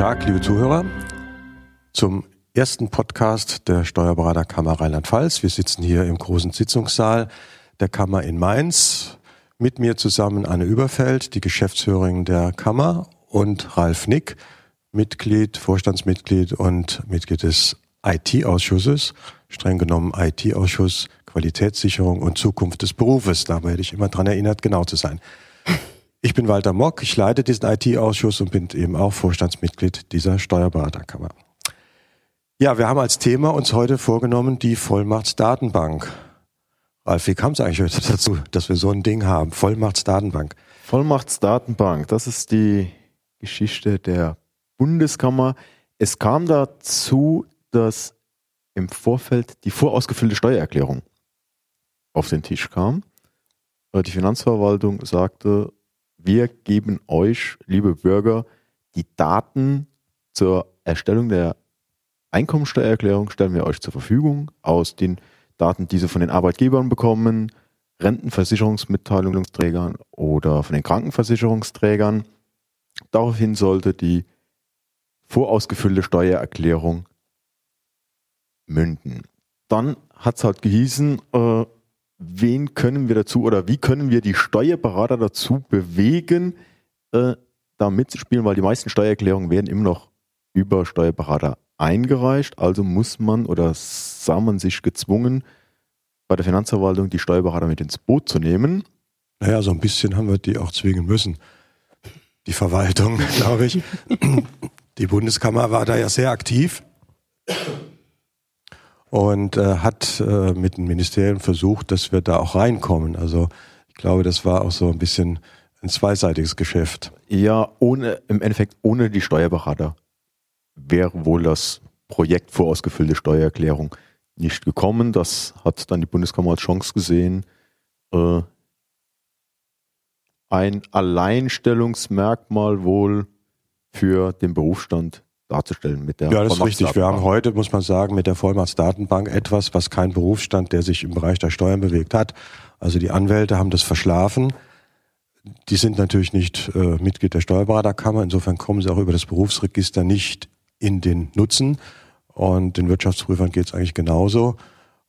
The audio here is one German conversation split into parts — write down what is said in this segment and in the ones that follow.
Tag, liebe Zuhörer, zum ersten Podcast der Steuerberaterkammer Rheinland-Pfalz. Wir sitzen hier im großen Sitzungssaal der Kammer in Mainz. Mit mir zusammen Anne Überfeld, die Geschäftsführerin der Kammer, und Ralf Nick, Mitglied, Vorstandsmitglied und Mitglied des IT-Ausschusses, streng genommen IT-Ausschuss, Qualitätssicherung und Zukunft des Berufes. Da werde ich immer dran erinnert, genau zu sein. Ich bin Walter Mock, ich leite diesen IT-Ausschuss und bin eben auch Vorstandsmitglied dieser Steuerberaterkammer. Ja, wir haben als Thema uns heute vorgenommen die Vollmachtsdatenbank. Ralf, wie kam es eigentlich dazu, dass wir so ein Ding haben? Vollmachtsdatenbank. Vollmachtsdatenbank, das ist die Geschichte der Bundeskammer. Es kam dazu, dass im Vorfeld die vorausgefüllte Steuererklärung auf den Tisch kam. Die Finanzverwaltung sagte, wir geben euch, liebe Bürger, die Daten zur Erstellung der Einkommensteuererklärung stellen wir euch zur Verfügung aus den Daten, die sie von den Arbeitgebern bekommen, Rentenversicherungsmitteilungsträgern oder von den Krankenversicherungsträgern. Daraufhin sollte die vorausgefüllte Steuererklärung münden. Dann hat es halt gehießen, äh, wen können wir dazu oder wie können wir die Steuerberater dazu bewegen, äh, da mitzuspielen, weil die meisten Steuererklärungen werden immer noch über Steuerberater eingereicht. Also muss man oder sah man sich gezwungen, bei der Finanzverwaltung die Steuerberater mit ins Boot zu nehmen. Naja, so ein bisschen haben wir die auch zwingen müssen. Die Verwaltung, glaube ich. Die Bundeskammer war da ja sehr aktiv und äh, hat äh, mit dem Ministerium versucht, dass wir da auch reinkommen. Also ich glaube, das war auch so ein bisschen ein zweiseitiges Geschäft. Ja, ohne im Endeffekt ohne die Steuerberater wäre wohl das Projekt vorausgefüllte Steuererklärung nicht gekommen. Das hat dann die Bundeskammer als Chance gesehen, äh, ein Alleinstellungsmerkmal wohl für den Berufsstand darzustellen mit der Ja, das ist richtig. Wir haben heute, muss man sagen, mit der Vollmachtsdatenbank etwas, was kein Berufsstand, der sich im Bereich der Steuern bewegt hat. Also die Anwälte haben das verschlafen. Die sind natürlich nicht äh, Mitglied der Steuerberaterkammer. Insofern kommen sie auch über das Berufsregister nicht in den Nutzen. Und den Wirtschaftsprüfern geht es eigentlich genauso.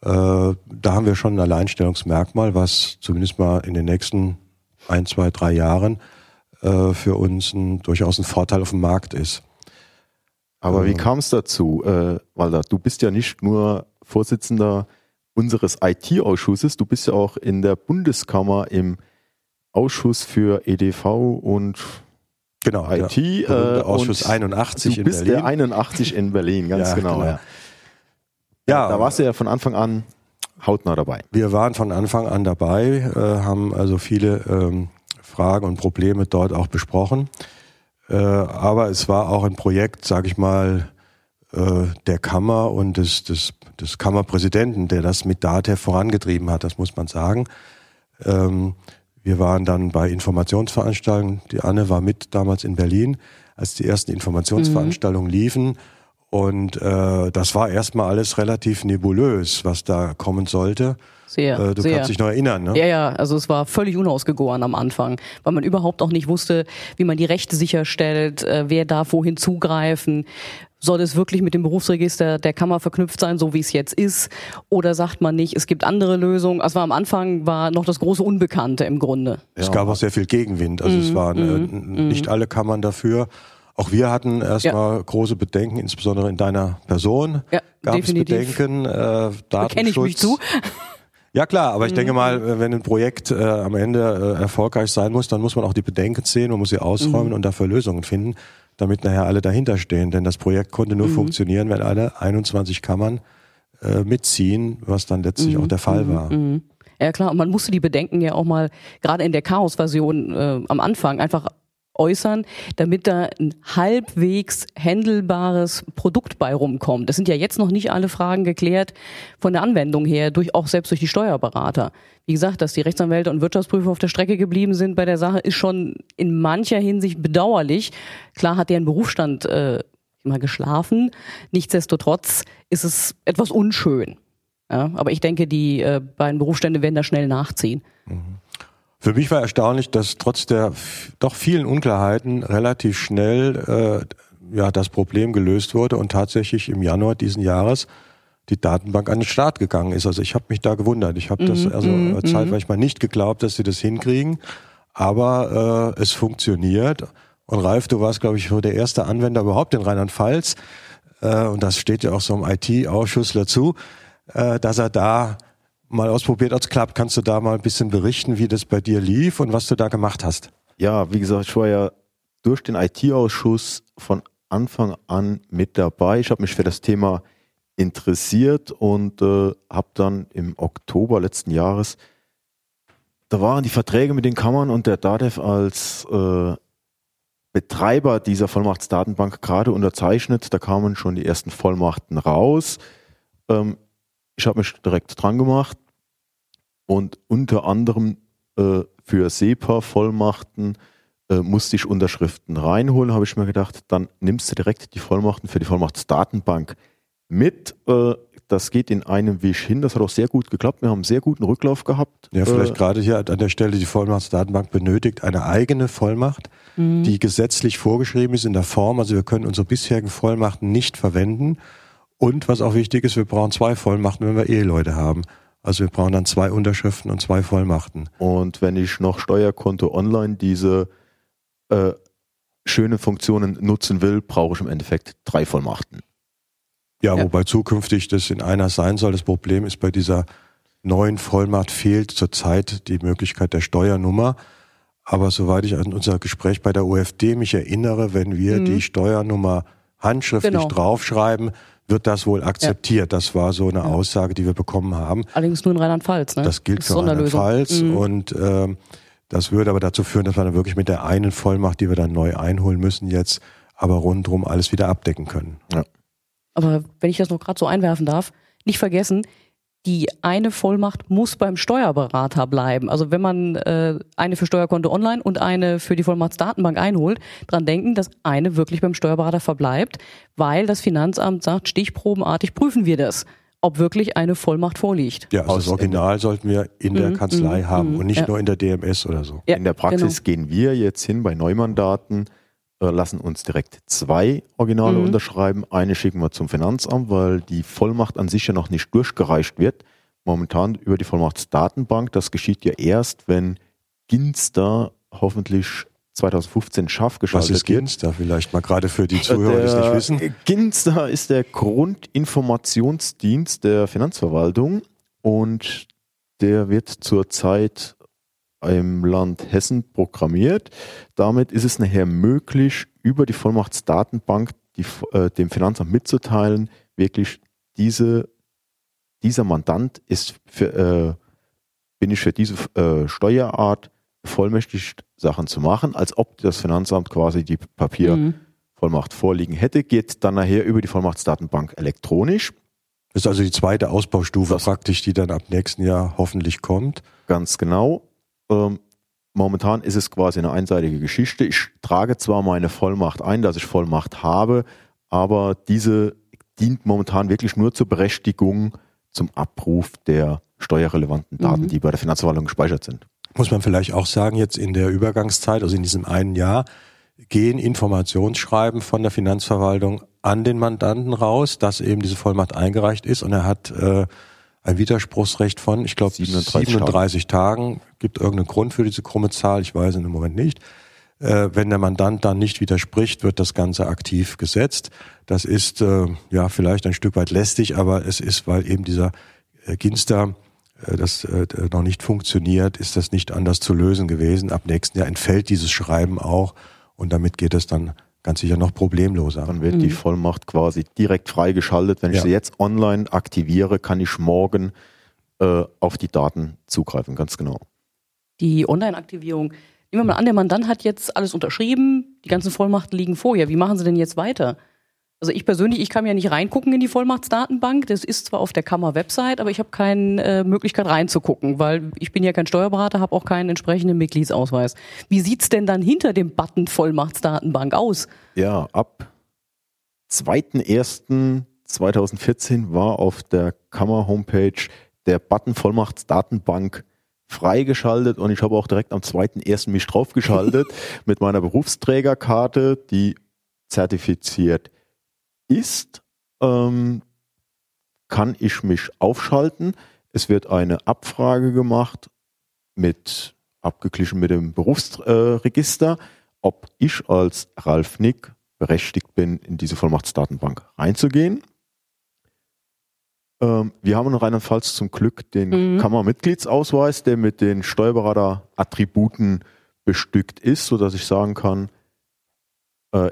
Äh, da haben wir schon ein Alleinstellungsmerkmal, was zumindest mal in den nächsten ein, zwei, drei Jahren äh, für uns ein, durchaus ein Vorteil auf dem Markt ist. Aber wie kam es dazu, äh, Walter? Du bist ja nicht nur Vorsitzender unseres IT-Ausschusses, du bist ja auch in der Bundeskammer im Ausschuss für EDV und genau, IT. Der äh, Ausschuss 81 in Berlin. Du bist der 81 in Berlin, ganz ja, genau. genau. Ja. ja. Da warst du ja von Anfang an hautnah dabei. Wir waren von Anfang an dabei, äh, haben also viele ähm, Fragen und Probleme dort auch besprochen. Äh, aber es war auch ein Projekt, sage ich mal, äh, der Kammer und des, des, des Kammerpräsidenten, der das mit DATEV vorangetrieben hat, das muss man sagen. Ähm, wir waren dann bei Informationsveranstaltungen. Die Anne war mit damals in Berlin, als die ersten Informationsveranstaltungen mhm. liefen. Und äh, das war erstmal alles relativ nebulös, was da kommen sollte. Sehr, äh, du sehr. kannst dich noch erinnern, ne? Ja, ja, also es war völlig unausgegoren am Anfang, weil man überhaupt auch nicht wusste, wie man die Rechte sicherstellt, äh, wer darf wohin zugreifen. Soll es wirklich mit dem Berufsregister der Kammer verknüpft sein, so wie es jetzt ist? Oder sagt man nicht, es gibt andere Lösungen? Also am Anfang war noch das große Unbekannte im Grunde. Es ja. gab auch sehr viel Gegenwind. Also mm, es waren äh, mm, nicht alle Kammern dafür. Auch wir hatten erstmal ja. große Bedenken, insbesondere in deiner Person. Ja, gab definitiv. es Bedenken, äh, Datenschutz. Kenne ich mich zu. Ja klar, aber ich mhm. denke mal, wenn ein Projekt äh, am Ende äh, erfolgreich sein muss, dann muss man auch die Bedenken sehen, man muss sie ausräumen mhm. und dafür Lösungen finden, damit nachher alle dahinter stehen. Denn das Projekt konnte nur mhm. funktionieren, wenn alle 21 Kammern äh, mitziehen, was dann letztlich auch der Fall mhm. war. Mhm. Ja klar, und man musste die Bedenken ja auch mal gerade in der Chaos-Version äh, am Anfang einfach äußern, damit da ein halbwegs händelbares Produkt bei rumkommt. Das sind ja jetzt noch nicht alle Fragen geklärt von der Anwendung her, durch, auch selbst durch die Steuerberater. Wie gesagt, dass die Rechtsanwälte und Wirtschaftsprüfer auf der Strecke geblieben sind bei der Sache, ist schon in mancher Hinsicht bedauerlich. Klar hat deren Berufsstand äh, immer geschlafen. Nichtsdestotrotz ist es etwas unschön. Ja, aber ich denke, die äh, beiden Berufsstände werden da schnell nachziehen. Mhm. Für mich war erstaunlich, dass trotz der doch vielen Unklarheiten relativ schnell äh, ja das Problem gelöst wurde und tatsächlich im Januar diesen Jahres die Datenbank an den Start gegangen ist. Also ich habe mich da gewundert. Ich habe das Mhm, also mhm, äh, zeitweilig mal nicht geglaubt, dass sie das hinkriegen. Aber äh, es funktioniert. Und Ralf, du warst, glaube ich, der erste Anwender überhaupt in Rheinland-Pfalz. Äh, und das steht ja auch so im IT-Ausschuss dazu, äh, dass er da mal ausprobiert hat. Klappt. Kannst du da mal ein bisschen berichten, wie das bei dir lief und was du da gemacht hast? Ja, wie gesagt, ich war ja durch den IT-Ausschuss von Anfang an mit dabei. Ich habe mich für das Thema interessiert und äh, habe dann im Oktober letzten Jahres, da waren die Verträge mit den Kammern und der DATEV als äh, Betreiber dieser Vollmachtsdatenbank gerade unterzeichnet. Da kamen schon die ersten Vollmachten raus. Ähm, ich habe mich direkt dran gemacht und unter anderem äh, für SEPA-Vollmachten äh, musste ich Unterschriften reinholen, habe ich mir gedacht, dann nimmst du direkt die Vollmachten für die Vollmachtsdatenbank mit. Äh, das geht in einem Wisch hin. Das hat auch sehr gut geklappt. Wir haben einen sehr guten Rücklauf gehabt. Ja, vielleicht Äh, gerade hier an der Stelle die Vollmachtsdatenbank benötigt eine eigene Vollmacht, Mhm. die gesetzlich vorgeschrieben ist in der Form. Also wir können unsere bisherigen Vollmachten nicht verwenden. Und was auch wichtig ist, wir brauchen zwei Vollmachten, wenn wir Eheleute haben. Also wir brauchen dann zwei Unterschriften und zwei Vollmachten. Und wenn ich noch Steuerkonto online diese äh, schönen Funktionen nutzen will, brauche ich im Endeffekt drei Vollmachten. Ja, Ja. wobei zukünftig das in einer sein soll. Das Problem ist, bei dieser neuen Vollmacht fehlt zurzeit die Möglichkeit der Steuernummer. Aber soweit ich an unser Gespräch bei der UFD mich erinnere, wenn wir Mhm. die Steuernummer handschriftlich Genau. draufschreiben, wird das wohl akzeptiert. Das war so eine Aussage, die wir bekommen haben. Allerdings nur in Rheinland-Pfalz. Ne? Das gilt ist für. Rheinland-Pfalz Mhm. und ähm, das würde aber dazu führen, dass wir dann wirklich mit der einen Vollmacht, die wir dann neu einholen müssen, jetzt aber rundherum alles wieder abdecken können. Aber wenn ich das noch gerade so einwerfen darf, nicht vergessen, die eine Vollmacht muss beim Steuerberater bleiben. Also wenn man äh, eine für Steuerkonto online und eine für die Vollmachtsdatenbank einholt, dran denken, dass eine wirklich beim Steuerberater verbleibt, weil das Finanzamt sagt, stichprobenartig prüfen wir das, ob wirklich eine Vollmacht vorliegt. Ja, also das Original sollten wir in der Mhm, Kanzlei mhm, haben mhm, und nicht ja. nur in der DMS oder so. Ja, In der Praxis gehen wir jetzt hin bei Neumandaten, lassen uns direkt zwei Originale Mhm. unterschreiben. Eine schicken wir zum Finanzamt, weil die Vollmacht an sich ja noch nicht durchgereicht wird. Momentan über die Vollmachtsdatenbank. Das geschieht ja erst, wenn Ginster hoffentlich 2015 scharf Was geschaltet ist wird. Ginster vielleicht mal gerade für die Zuhörer, die es nicht wissen? Ginster ist der Grundinformationsdienst der Finanzverwaltung und der wird zurzeit im Land Hessen programmiert. Damit ist es nachher möglich, über die Vollmachtsdatenbank die, äh, dem Finanzamt mitzuteilen, wirklich diese, dieser Mandant ist für, äh, bin ich für diese äh, Steuerart bevollmächtigt, Sachen zu machen, als ob das Finanzamt quasi die Papier Mhm. Vollmacht vorliegen hätte, geht dann nachher über die Vollmachtsdatenbank elektronisch. Das ist also die zweite Ausbaustufe Das- praktisch, die dann ab nächsten Jahr hoffentlich kommt. Ganz genau. Ähm, momentan ist es quasi eine einseitige Geschichte. Ich trage zwar meine Vollmacht ein, dass ich Vollmacht habe, aber diese dient momentan wirklich nur zur Berechtigung zum Abruf der steuerrelevanten Daten, Mhm. die bei der Finanzverwaltung gespeichert sind. Muss man vielleicht auch sagen, jetzt in der Übergangszeit, also in diesem einen Jahr, gehen Informationsschreiben von der Finanzverwaltung an den Mandanten raus, dass eben diese Vollmacht eingereicht ist und er hat äh, ein Widerspruchsrecht von, ich glaube, 37 37, Tagen. Gibt irgendeinen Grund für diese krumme Zahl, ich weiß ihn im Moment nicht. Äh, wenn der Mandant dann nicht widerspricht, wird das Ganze aktiv gesetzt. Das ist äh, ja vielleicht ein Stück weit lästig, aber es ist, weil eben dieser äh, Ginster äh, das äh, noch nicht funktioniert, ist das nicht anders zu lösen gewesen. Ab nächsten Jahr entfällt dieses Schreiben auch und damit geht es dann ganz sicher noch problemloser. Dann wird die Vollmacht quasi direkt freigeschaltet. Wenn ich Ja. sie jetzt online aktiviere, kann ich morgen äh, auf die Daten zugreifen, ganz genau. Die Online-Aktivierung. Nehmen wir mal an, der Mandant hat jetzt alles unterschrieben, die ganzen Vollmachten liegen vorher. Wie machen Sie denn jetzt weiter? Also ich persönlich, ich kann ja nicht reingucken in die Vollmachtsdatenbank. Das ist zwar auf der Kammer-Website, aber ich habe keine äh, Möglichkeit reinzugucken, weil ich bin ja kein Steuerberater, habe auch keinen entsprechenden Mitgliedsausweis. Wie sieht's denn dann hinter dem Button Vollmachtsdatenbank aus? Ja, ab 2.1.2014 war auf der Kammer-Homepage der Button Vollmachtsdatenbank freigeschaltet und ich habe auch direkt am 2.1. mich draufgeschaltet mit meiner Berufsträgerkarte, die zertifiziert ist, ähm, kann ich mich aufschalten. Es wird eine Abfrage gemacht mit abgeglichen mit dem Berufsregister, ob ich als Ralf Nick berechtigt bin, in diese Vollmachtsdatenbank reinzugehen. Ähm, wir haben in Rheinland-Pfalz zum Glück den mhm. Kammermitgliedsausweis, der mit den Steuerberater-Attributen bestückt ist, sodass ich sagen kann, äh,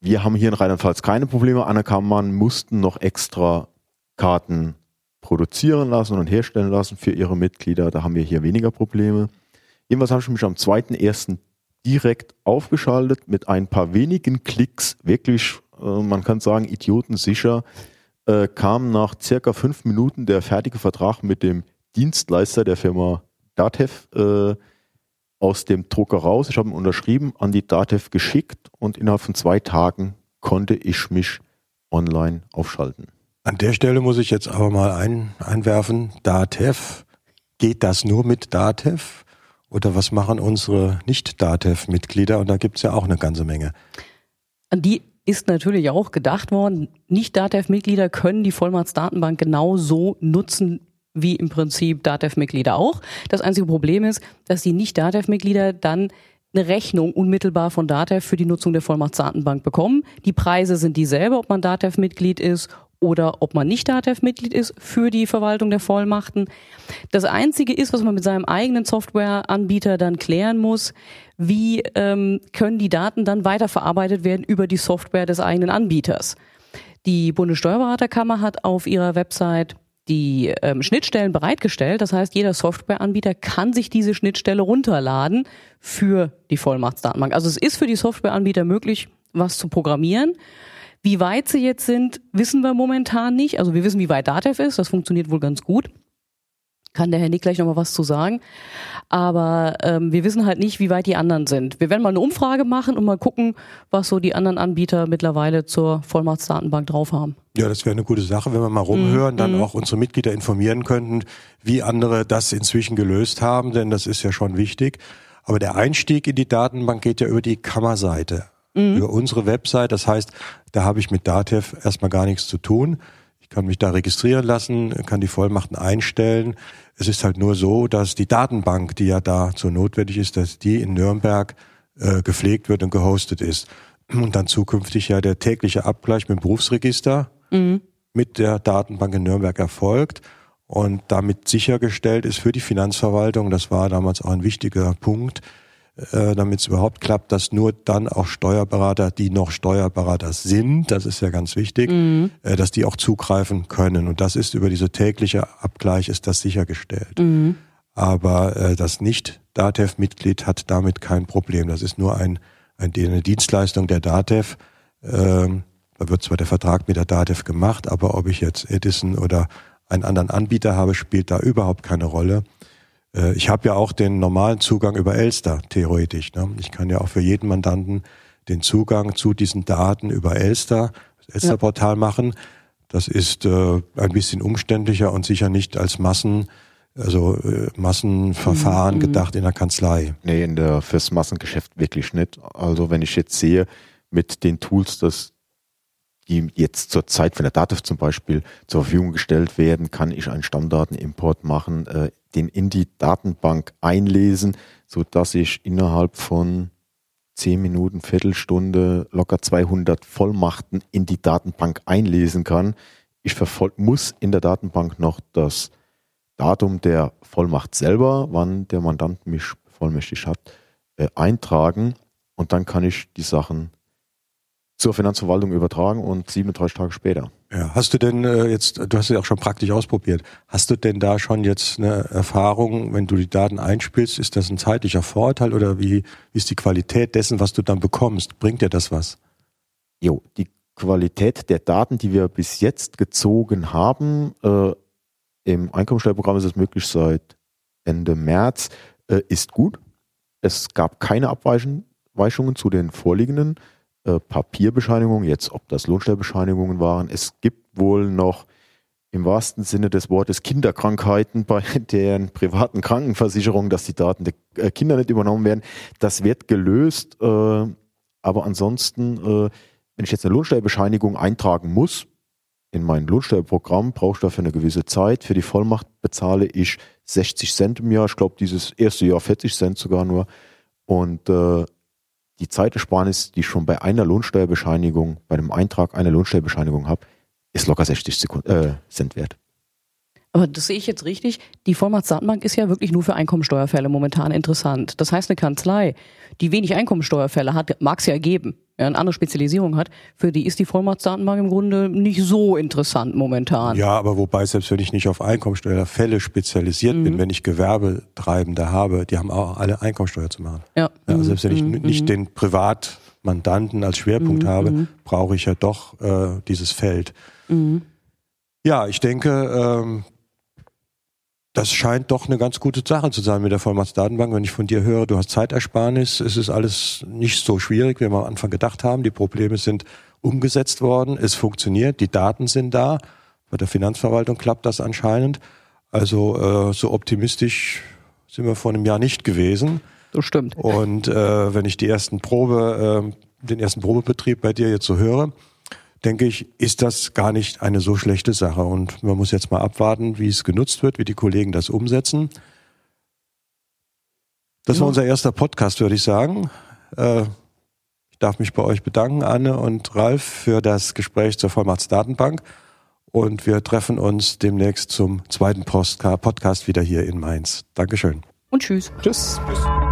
wir haben hier in Rheinland-Pfalz keine Probleme. Anne Kammern mussten noch extra Karten produzieren lassen und herstellen lassen für ihre Mitglieder. Da haben wir hier weniger Probleme. Jedenfalls habe ich mich am 2.1. direkt aufgeschaltet mit ein paar wenigen Klicks, wirklich, äh, man kann sagen, idiotensicher, äh, kam nach circa fünf Minuten der fertige Vertrag mit dem Dienstleister der Firma Datev äh, aus dem Drucker raus. Ich habe ihn unterschrieben, an die Datev geschickt und innerhalb von zwei Tagen konnte ich mich online aufschalten. An der Stelle muss ich jetzt aber mal ein, einwerfen, Datev, geht das nur mit Datev? Oder was machen unsere Nicht-Datev-Mitglieder? Und da gibt es ja auch eine ganze Menge. Die ist natürlich auch gedacht worden, Nicht-Datev-Mitglieder können die Vollmachtsdatenbank genauso nutzen wie im Prinzip Datev-Mitglieder auch. Das einzige Problem ist, dass die Nicht-Datev-Mitglieder dann eine Rechnung unmittelbar von Datev für die Nutzung der Vollmachtsdatenbank bekommen. Die Preise sind dieselbe, ob man Datev-Mitglied ist oder ob man nicht DATEV-Mitglied ist für die Verwaltung der Vollmachten. Das Einzige ist, was man mit seinem eigenen Softwareanbieter dann klären muss, wie ähm, können die Daten dann weiterverarbeitet werden über die Software des eigenen Anbieters. Die Bundessteuerberaterkammer hat auf ihrer Website die ähm, Schnittstellen bereitgestellt. Das heißt, jeder Softwareanbieter kann sich diese Schnittstelle runterladen für die Vollmachtsdatenbank. Also es ist für die Softwareanbieter möglich, was zu programmieren. Wie weit sie jetzt sind, wissen wir momentan nicht. Also wir wissen, wie weit Datev ist. Das funktioniert wohl ganz gut. Kann der Herr Nick gleich nochmal was zu sagen. Aber ähm, wir wissen halt nicht, wie weit die anderen sind. Wir werden mal eine Umfrage machen und mal gucken, was so die anderen Anbieter mittlerweile zur Vollmachtsdatenbank drauf haben. Ja, das wäre eine gute Sache, wenn wir mal rumhören, mhm. dann auch unsere Mitglieder informieren könnten, wie andere das inzwischen gelöst haben, denn das ist ja schon wichtig. Aber der Einstieg in die Datenbank geht ja über die Kammerseite mhm. über unsere Website. Das heißt, da habe ich mit Datev erstmal gar nichts zu tun. Ich kann mich da registrieren lassen, kann die Vollmachten einstellen. Es ist halt nur so, dass die Datenbank, die ja dazu notwendig ist, dass die in Nürnberg äh, gepflegt wird und gehostet ist. Und dann zukünftig ja der tägliche Abgleich mit dem Berufsregister mhm. mit der Datenbank in Nürnberg erfolgt und damit sichergestellt ist für die Finanzverwaltung, das war damals auch ein wichtiger Punkt, äh, damit es überhaupt klappt, dass nur dann auch Steuerberater, die noch Steuerberater sind, das ist ja ganz wichtig, mhm. äh, dass die auch zugreifen können. Und das ist über diese tägliche Abgleich ist das sichergestellt. Mhm. Aber äh, das Nicht-DATEV-Mitglied hat damit kein Problem. Das ist nur ein, ein eine Dienstleistung der DATEV. Ähm, da wird zwar der Vertrag mit der DATEV gemacht, aber ob ich jetzt Edison oder einen anderen Anbieter habe, spielt da überhaupt keine Rolle. Äh, ich habe ja auch den normalen Zugang über Elster, theoretisch. Ne? Ich kann ja auch für jeden Mandanten den Zugang zu diesen Daten über Elster, das Elster-Portal ja. machen. Das ist äh, ein bisschen umständlicher und sicher nicht als Massen, also äh, Massenverfahren mhm. gedacht in der Kanzlei. Nee, in der, fürs Massengeschäft wirklich nicht. Also wenn ich jetzt sehe, mit den Tools, dass die jetzt zur Zeit, wenn der Dativ zum Beispiel zur Verfügung gestellt werden, kann ich einen Stammdatenimport machen, äh, den in die Datenbank einlesen, so dass ich innerhalb von zehn Minuten, Viertelstunde locker 200 Vollmachten in die Datenbank einlesen kann. Ich muss in der Datenbank noch das Datum der Vollmacht selber, wann der Mandant mich vollmächtig hat, äh, eintragen und dann kann ich die Sachen zur Finanzverwaltung übertragen und 37 Tage später. Ja, hast du denn äh, jetzt, du hast es ja auch schon praktisch ausprobiert, hast du denn da schon jetzt eine Erfahrung, wenn du die Daten einspielst, ist das ein zeitlicher Vorteil oder wie, wie ist die Qualität dessen, was du dann bekommst? Bringt dir das was? Jo, die Qualität der Daten, die wir bis jetzt gezogen haben, äh, im Einkommensteuerprogramm ist es möglich seit Ende März, äh, ist gut. Es gab keine Abweichungen zu den vorliegenden äh, Papierbescheinigungen, jetzt ob das Lohnstellbescheinigungen waren. Es gibt wohl noch im wahrsten Sinne des Wortes Kinderkrankheiten bei deren privaten Krankenversicherungen, dass die Daten der äh, Kinder nicht übernommen werden. Das wird gelöst, äh, aber ansonsten wenn ich jetzt eine Lohnsteuerbescheinigung eintragen muss, in mein Lohnsteuerprogramm brauche ich dafür eine gewisse Zeit. Für die Vollmacht bezahle ich 60 Cent im Jahr. Ich glaube, dieses erste Jahr 40 Cent sogar nur. Und äh, die Zeitersparnis, die ich schon bei einer Lohnsteuerbescheinigung, bei dem Eintrag einer Lohnsteuerbescheinigung habe, ist locker 60 Sekunden, äh, Cent wert. Aber das sehe ich jetzt richtig. Die Vollmachtsdatenbank ist ja wirklich nur für Einkommensteuerfälle momentan interessant. Das heißt, eine Kanzlei, die wenig Einkommensteuerfälle hat, mag es ja geben, ja, eine andere Spezialisierung hat, für die ist die Vollmachtsdatenbank im Grunde nicht so interessant momentan. Ja, aber wobei, selbst wenn ich nicht auf Einkommensteuerfälle spezialisiert mhm. bin, wenn ich Gewerbetreibende habe, die haben auch alle Einkommensteuer zu machen. Ja. ja also selbst wenn ich mhm. nicht den Privatmandanten als Schwerpunkt mhm. habe, mhm. brauche ich ja doch äh, dieses Feld. Mhm. Ja, ich denke, ähm, das scheint doch eine ganz gute Sache zu sein mit der Vollmachtsdatenbank. Wenn ich von dir höre, du hast Zeitersparnis, es ist alles nicht so schwierig, wie wir am Anfang gedacht haben. Die Probleme sind umgesetzt worden, es funktioniert, die Daten sind da. Bei der Finanzverwaltung klappt das anscheinend. Also äh, so optimistisch sind wir vor einem Jahr nicht gewesen. Das stimmt. Und äh, wenn ich die ersten Probe, äh, den ersten Probebetrieb bei dir jetzt so höre, denke ich, ist das gar nicht eine so schlechte Sache. Und man muss jetzt mal abwarten, wie es genutzt wird, wie die Kollegen das umsetzen. Das war unser erster Podcast, würde ich sagen. Äh, ich darf mich bei euch bedanken, Anne und Ralf, für das Gespräch zur Vollmachtsdatenbank. Und wir treffen uns demnächst zum zweiten Podcast wieder hier in Mainz. Dankeschön. Und tschüss. Tschüss. tschüss.